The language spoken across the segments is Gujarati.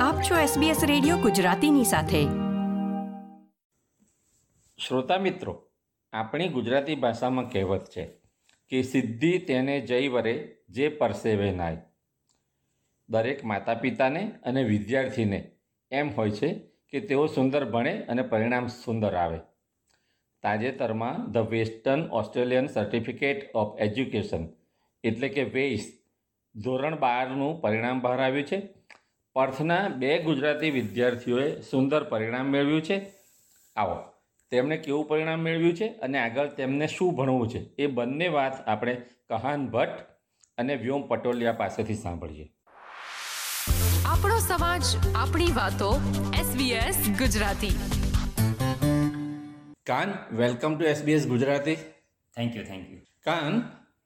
આપ છો SBS રેડિયો ગુજરાતીની સાથે. શ્રોતા મિત્રો, આપણી ગુજરાતી ભાષામાં કહેવત છે કે સિદ્ધિ તેને જઈ વરે જે પરસેવે નાય. દરેક માતા પિતાને અને વિદ્યાર્થીને એમ હોય છે કે તેઓ સુંદર ભણે અને પરિણામ સુંદર આવે. તાજેતરમાં the Western Australian Certificate of Education એટલે કે વેઇસ ધોરણ બારનું પરિણામ બહાર આવ્યું છે પર્થના બે ગુજરાતી વિદ્યાર્થીઓએ સુંદર પરિણામ મેળવ્યું છે. આવો તેમણે કેવું પરિણામ મેળવ્યું છે અને આગળ તેમને શું ભણવું છે એ બંને વાત આપણે કહાન ભટ્ટ અને વ્યોમ પટોલિયા પાસેથી સાંભળીએ. આપણો સમાજ આપણી વાતો SBS Gujarati. Kaan welcome to SBS Gujarati. Thank you thank you Kaan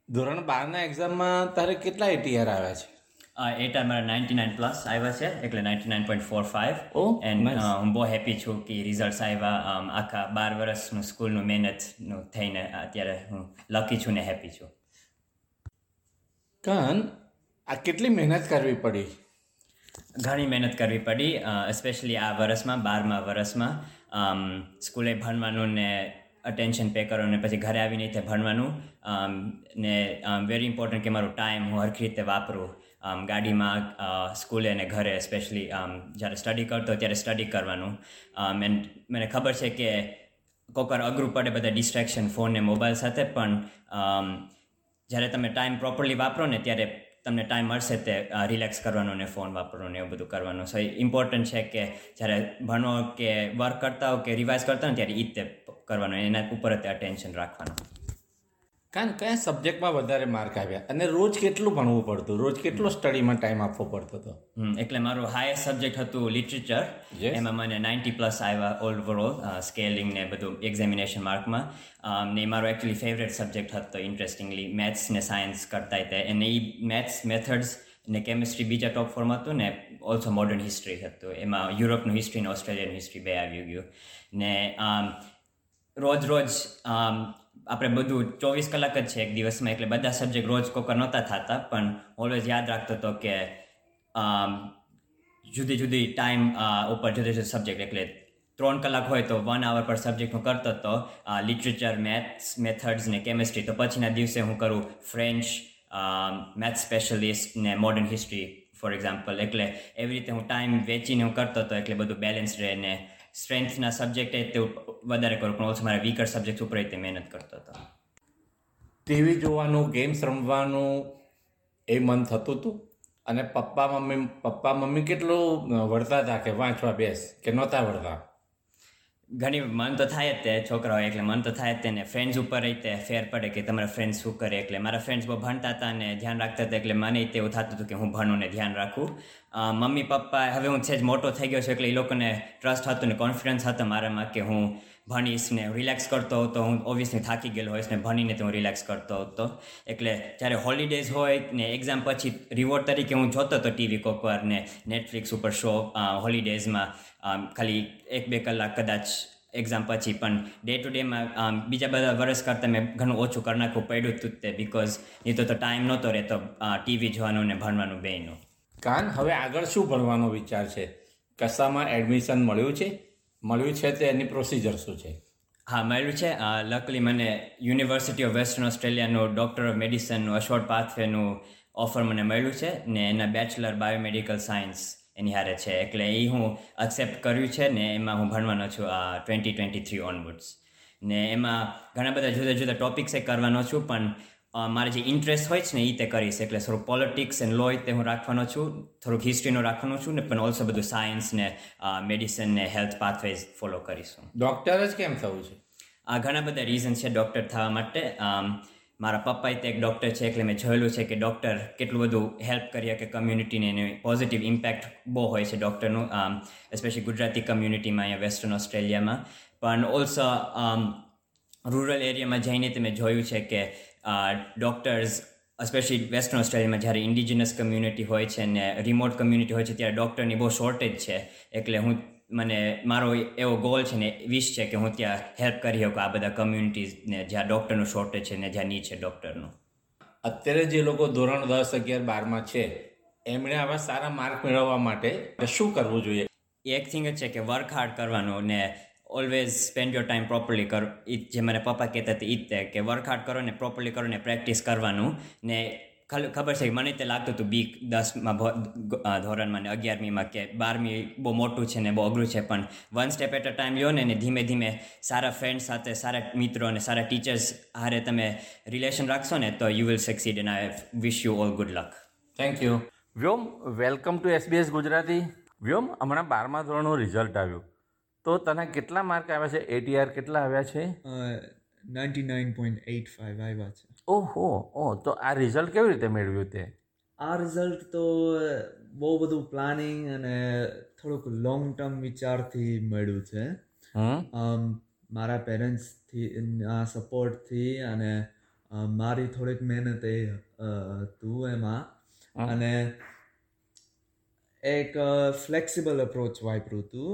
ધોરણ બારના એક્ઝામમાં તારે કેટલા એટીઆર આવ્યા છે? એ ટાઈમ મારા નાઇન્ટી નાઇન પ્લસ આવ્યા છે એટલે ninety nine point four five and. હું બહુ હેપી છું કે રિઝલ્ટ આવ્યા. આખા બાર વર્ષનું સ્કૂલનું મહેનતનું થઈને અત્યારે હું લકી છું ને હેપી છું. કાન આ કેટલી મહેનત કરવી પડી? ઘણી મહેનત કરવી પડી સ્પેશિયલી આ વર્ષમાં બારમા વર્ષમાં. સ્કૂલે ભણવાનું ને અટેન્શન પે કરો ને પછી ઘરે આવીને તે ભણવાનું. ને વેરી ઇમ્પોર્ટન્ટ કે મારો ટાઈમ હું હરખી રીતે વાપરું. અમ, ગાડીમાં સ્કૂલે અને ઘરે સ્પેશિયલી જ્યારે સ્ટડી કરતો ત્યારે સ્ટડી કરવાનું. એન્ડ મને ખબર છે કે કોકર અઘરું પડે બધા ડિસ્ટ્રેક્શન ફોન ને મોબાઈલ સાથે પણ જ્યારે તમે ટાઈમ પ્રોપરલી વાપરો ને ત્યારે તમને ટાઈમ મળશે તે રિલેક્સ કરવાનો ને ફોન વાપરવાનો ને એવું બધું કરવાનું. સો ઇમ્પોર્ટન્ટ છે કે જ્યારે ભણો કે વર્ક કરતા હો કે રિવાઇઝ કરતા હો ત્યારે એ તે કરવાનું એના ઉપર તે અટેન્શન રાખવાનું. કાન કયા સબ્જેક્ટમાં વધારે માર્ક આવ્યા? અને રોજ કેટલું ભણવું પડતું? રોજ કેટલો સ્ટડીમાં ટાઈમ આપવો પડતો હતો? એટલે મારું હાઈએસ્ટ સબ્જેક્ટ હતું લિટરેચર. એમાં મને નાઇન્ટી પ્લસ આવ્યા ઓવરઓલ સ્કેલિંગ ને બધું એક્ઝામિનેશન માર્કમાં ને મારો એકચ્યુઅલી ફેવરેટ સબ્જેક્ટ હતો ઇન્ટરેસ્ટિંગલી મેથ્સ ને સાયન્સ કરતા હતા અને એ મેથ્સ મેથડ્સ ને કેમિસ્ટ્રી બીજા ટોપ ફોર્મ હતું ને ઓલ્સો મોડર્ન હિસ્ટ્રી હતું. એમાં યુરોપનું હિસ્ટ્રી ને ઓસ્ટ્રેલિયન હિસ્ટ્રી બે આવી ગયું. ને રોજ રોજ આપણે બધું ચોવીસ કલાક જ છે એક દિવસમાં, એટલે બધા સબ્જેક્ટ રોજ કોકર નહોતા થતા, પણ ઓલવેઝ યાદ રાખતો હતો કે જુદી જુદી ટાઈમ ઉપર જુદા જુદા સબ્જેક્ટ એટલે ત્રણ કલાક હોય તો વન આવર પર સબ્જેક્ટ હું કરતો હતો. લિટરેચર મેથ્સ મેથડ્સ ને કેમિસ્ટ્રી તો પછીના દિવસે હું કરું ફ્રેન્ચ મેથ્સ સ્પેશિયલિસ્ટ ને મોડર્ન હિસ્ટ્રી ફોર એક્ઝામ્પલ એટલે એવી રીતે હું ટાઈમ વેચીને હું કરતો હતો, એટલે બધું બેલેન્સ રહે ને સ્ટ્રેન્થના સબ્જેક્ટ તે વધારે કરું, પણ ઓછું મારા વીકર સબ્જેક્ટ ઉપર તે મહેનત કરતો હતો. ટીવી જોવાનું ગેમ્સ રમવાનું એ મન થતું હતું અને પપ્પા મમ્મી પપ્પા મમ્મી કેટલું વળતા હતા કે વાંચવા બેસ, કે નહોતા વળતા? ઘણી મન તો થાય જ તે છોકરા હોય એટલે મન તો થાય જ તેને. ફ્રેન્ડ્સ ઉપર તે ફેર પડે કે તમારા ફ્રેન્ડ્સ શું કરે. એટલે મારા ફ્રેન્ડ્સ બહુ ભણતા હતા અને ધ્યાન રાખતા હતા, એટલે મને તેવું થતું હતું કે હું ભણું ધ્યાન રાખું. મમ્મી, પપ્પા, હવે હું છે જ મોટો થઈ ગયો છું, એટલે એ લોકોને ટ્રસ્ટ હતો ને કોન્ફિડન્સ હતો મારામાં કે હું ભણીશ ને રિલેક્સ કરતો હતો. હું ઓબ્વિયસલી થાકી ગયેલો હોઈશ ને ભણીને તો હું રિલેક્સ કરતો હતો. એટલે જ્યારે હોલિડેઝ હોય ને એક્ઝામ પછી રિવોર્ડ તરીકે હું જોતો હતો ટીવી કોક વાર ને નેટફ્લિક્સ ઉપર શો હોલિડેઝમાં ખાલી એક બે કલાક કદાચ એક્ઝામ પછી. પણ ડે ટુ ડેમાં બીજા બધા વર્ષ કરતાં મેં ઘણું ઓછું કરી નાખવું પડ્યું હતું તે બિકોઝ એ તો તો ટાઈમ નહોતો રહેતો ટીવી જોવાનું ને ભણવાનું બેનું કાન, હવે આગળ શું ભણવાનો વિચાર છે? કશામાં એડમિશન મળ્યું છે? મળ્યું છે તે એની પ્રોસિજર શું છે? હા, મળ્યું છે. લકલી મને યુનિવર્સિટી ઓફ વેસ્ટર્ન ઓસ્ટ્રેલિયાનું ડૉક્ટર ઓફ મેડિસનનું અશોર્ડ પાથવેનું ઓફર મને મળ્યું છે ને એના બેચલર બાયોમેડિકલ સાયન્સ એની હારે છે. એટલે એ હું એક્સેપ્ટ કર્યું છે ને એમાં હું ભણવાનો છું આ ટ્વેન્ટી ટ્વેન્ટી થ્રી ઓનવર્ડ્સ ને એમાં ઘણા બધા જુદા જુદા ટોપિક્સે કરવાનો છું, પણ મારે જે ઇન્ટરેસ્ટ હોય છે ને એ તે કરીશ. એટલે થોડું પોલિટિક્સ એન્ડ લો તે હું રાખવાનો છું. થોડુંક હિસ્ટ્રીનું રાખવાનું છું ને પણ ઓલ્સો બધું સાયન્સ ને મેડિસિન ને હેલ્થ પાથવેઝ ફોલો કરીશું. ડૉક્ટર જ કેમ થવું છે? આ ઘણા બધા રીઝન છે ડૉક્ટર થવા માટે. મારા પપ્પાએ તે એક ડૉક્ટર છે એટલે મેં જોયેલું છે કે ડૉક્ટર કેટલું બધું હેલ્પ કરી શકે કમ્યુનિટીને એની પોઝિટિવ ઇમ્પેક્ટ બહુ હોય છે ડૉક્ટરનું એસ્પેશિયલી ગુજરાતી કમ્યુનિટીમાં અહીંયા વેસ્ટર્ન ઓસ્ટ્રેલિયામાં પણ ઓલ્સો રૂરલ એરિયામાં જઈને તમે જોયું છે કે ડૉક્ટર્સ સ્પેશિયલી વેસ્ટર્ન ઓસ્ટ્રેલિયામાં જ્યારે ઇન્ડિજિનસ કમ્યુનિટી હોય છે ને રિમોટ કમ્યુનિટી હોય છે ત્યારે ડૉક્ટરની બહુ શોર્ટેજ છે. એટલે હું મને મારો એવો ગોલ છે ને વિશ છે કે હું ત્યાં હેલ્પ કરી શકું આ બધા કમ્યુનિટીઝને જ્યાં ડૉક્ટરનું શોર્ટેજ છે ને જ્યાં નીચે ડૉક્ટરનું અત્યારે જે લોકો ધોરણ દસ અગિયાર બારમાં છે એમણે આવા સારા માર્ક મેળવવા માટે શું કરવું જોઈએ? એક થિંગ જ છે કે વર્ક હાર્ડ કરવાનું ને always spend your time properly કરો એ જે મને પપ્પા કહેતા હતા એ જ તે કે વર્ક હાર્ડ કરો ને પ્રોપરલી કરો ને પ્રેક્ટિસ કરવાનું. ને ખલ- ખબર છે કે મને તે લાગતું હતું બી દસમાં ધોરણમાં ને અગિયારમીમાં કે બારમી બહુ મોટું છે ને બહુ અઘરું છે પણ one step at a time લ્યો ને ને ધીમે ધીમે સારા ફ્રેન્ડ સાથે સારા મિત્રો અને સારા ટીચર્સ હારે તમે રિલેશન રાખશો ને તો you will succeed and I wish you all good luck thank you Vyom welcome to SBS Gujarati. Vyom હમણાં બારમા ધોરણનું રિઝલ્ટ આવ્યું. તો તને કેટલા માર્ક આવ્યા છે? એટીઆર કેટલા આવ્યા છે? Ninety nine point eight five આવ્યા છે. ઓહો ઓ તો આ રિઝલ્ટ કેવી રીતે મેળવ્યું તે? આ રિઝલ્ટ તો બહુ બધું પ્લાનિંગ અને થોડુંક લોંગ ટર્મ વિચારથી મળ્યું છે. મારા પેરેન્ટ્સથી સપોર્ટથી અને મારી થોડીક મહેનત એ હતું એમાં. અને એક ફ્લેક્સિબલ અપ્રોચ વાપર્યું હતું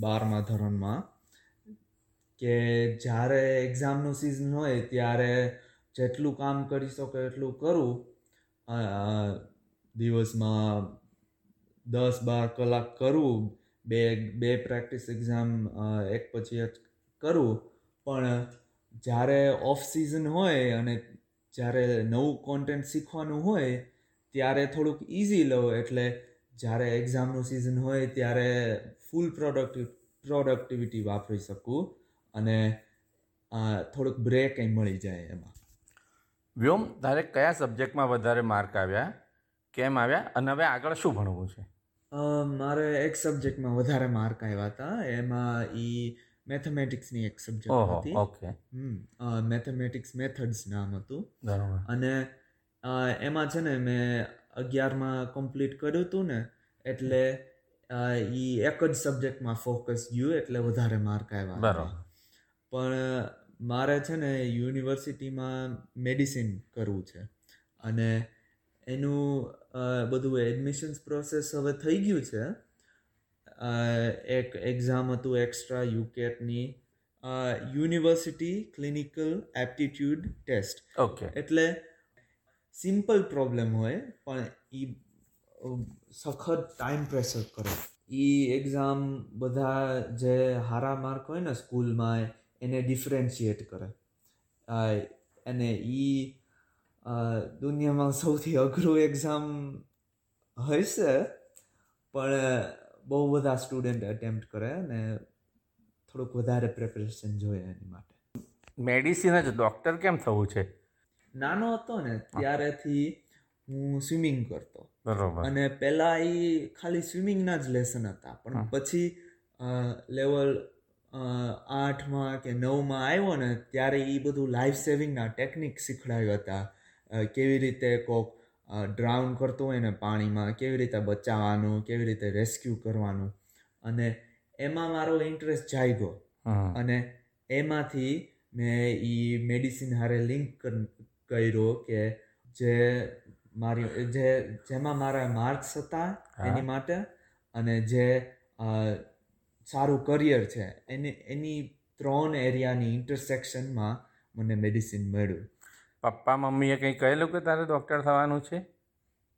બારમા ધોરણમાં. કે જ્યારે એક્ઝામનું સિઝન હોય, ત્યારે જેટલું કામ કરી શકો એટલું કરું. દિવસમાં દસ બાર કલાક કરું, બે બે પ્રેક્ટિસ એક્ઝામ એક પછી એક કરું. પણ જ્યારે ઓફ સિઝન હોય અને જ્યારે નવું કોન્ટેન્ટ શીખવાનું હોય, ત્યારે થોડુંક ઇઝી લઉં. એટલે જ્યારે એક્ઝામનું સિઝન હોય ત્યારે ફૂલ પ્રોડક્ટિવ પ્રોડક્ટિવિટી વાપરી શકું અને થોડુંક બ્રેક એ મળી જાય એમાં. વ્યોમ તારે કયા સબ્જેક્ટમાં વધારે માર્ક આવ્યા? કેમ આવ્યા? અને હવે આગળ શું ભણવું છે? મારે એક સબ્જેક્ટમાં વધારે માર્ક આવ્યા હતા. એમાં ઈ મેથેમેટિક્સની એક સબ્જેક્ટ હતી. ઓકે. મેથેમેટિક્સ મેથડ્સ નામ હતું. અને એમાં છે ને મેં અગિયારમાં કમ્પ્લીટ કર્યું હતું ને એટલે એ એક જ સબ્જેક્ટમાં ફોકસ ગયું એટલે વધારે માર્ક આવ્યા. બરાબર. પણ મારે છે ને યુનિવર્સિટીમાં મેડિસિન કરવું છે. અને એનું બધું એડમિશન્સ પ્રોસેસ હવે થઈ ગયું છે. એક એક્ઝામ હતું extra યુકેટની university clinical aptitude test okay એટલે સિમ્પલ પ્રોબ્લેમ હોય, પણ એ સખત ટાઈમ પ્રેશર કરે. એ એક્ઝામ બધા જે હારા માર્ક હોય ને સ્કૂલમાં, એને ડિફરન્શિએટ કરે. અને એ દુનિયામાં સૌથી અઘરું એક્ઝામ હશે, પણ, બહુ બધા સ્ટુડન્ટ એટેમ્પ્ટ કરે અને થોડુંક વધારે પ્રિપરેશન જોઈએ એની માટે. મેડિસિન જ ડૉક્ટર કેમ થવું છે? નાનો હતો ને ત્યારેથી હું સ્વિમિંગ કરતો. અને પહેલા એ ખાલી સ્વિમિંગના જ લેસન હતા. પણ પછી લેવલ આઠમાં કે નવમાં આવ્યો ને ત્યારે એ બધું લાઈફ સેવિંગના ટેકનિક શીખડાવ્યા હતા. કેવી રીતે કોક ડ્રાઉન કરતો હોય ને પાણીમાં કેવી રીતે બચાવવાનું કેવી રીતે રેસ્ક્યુ કરવાનું. અને એમાં મારો ઇન્ટરેસ્ટ જાગ્યો. અને એમાંથી મેં એ મેડિસિન હારે લિંક કર્યો કે જે મારી જે જેમાં મારા માર્ક્સ હતા એની માટે અને જે સારું કરિયર છે એની એની ત્રણ એરિયાની ઇન્ટરસેક્શનમાં મને મેડિસિન મળ્યું. પપ્પા મમ્મીએ કંઈ કહેલું કે તારે ડૉક્ટર થવાનું છે?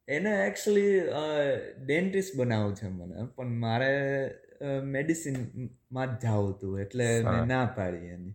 એને એકચ્યુઅલી ડેન્ટિસ્ટ બનાવવું છે મને પણ મારે મેડિસિનમાં જ જવું હતું એટલે મેં ના પાડી એની.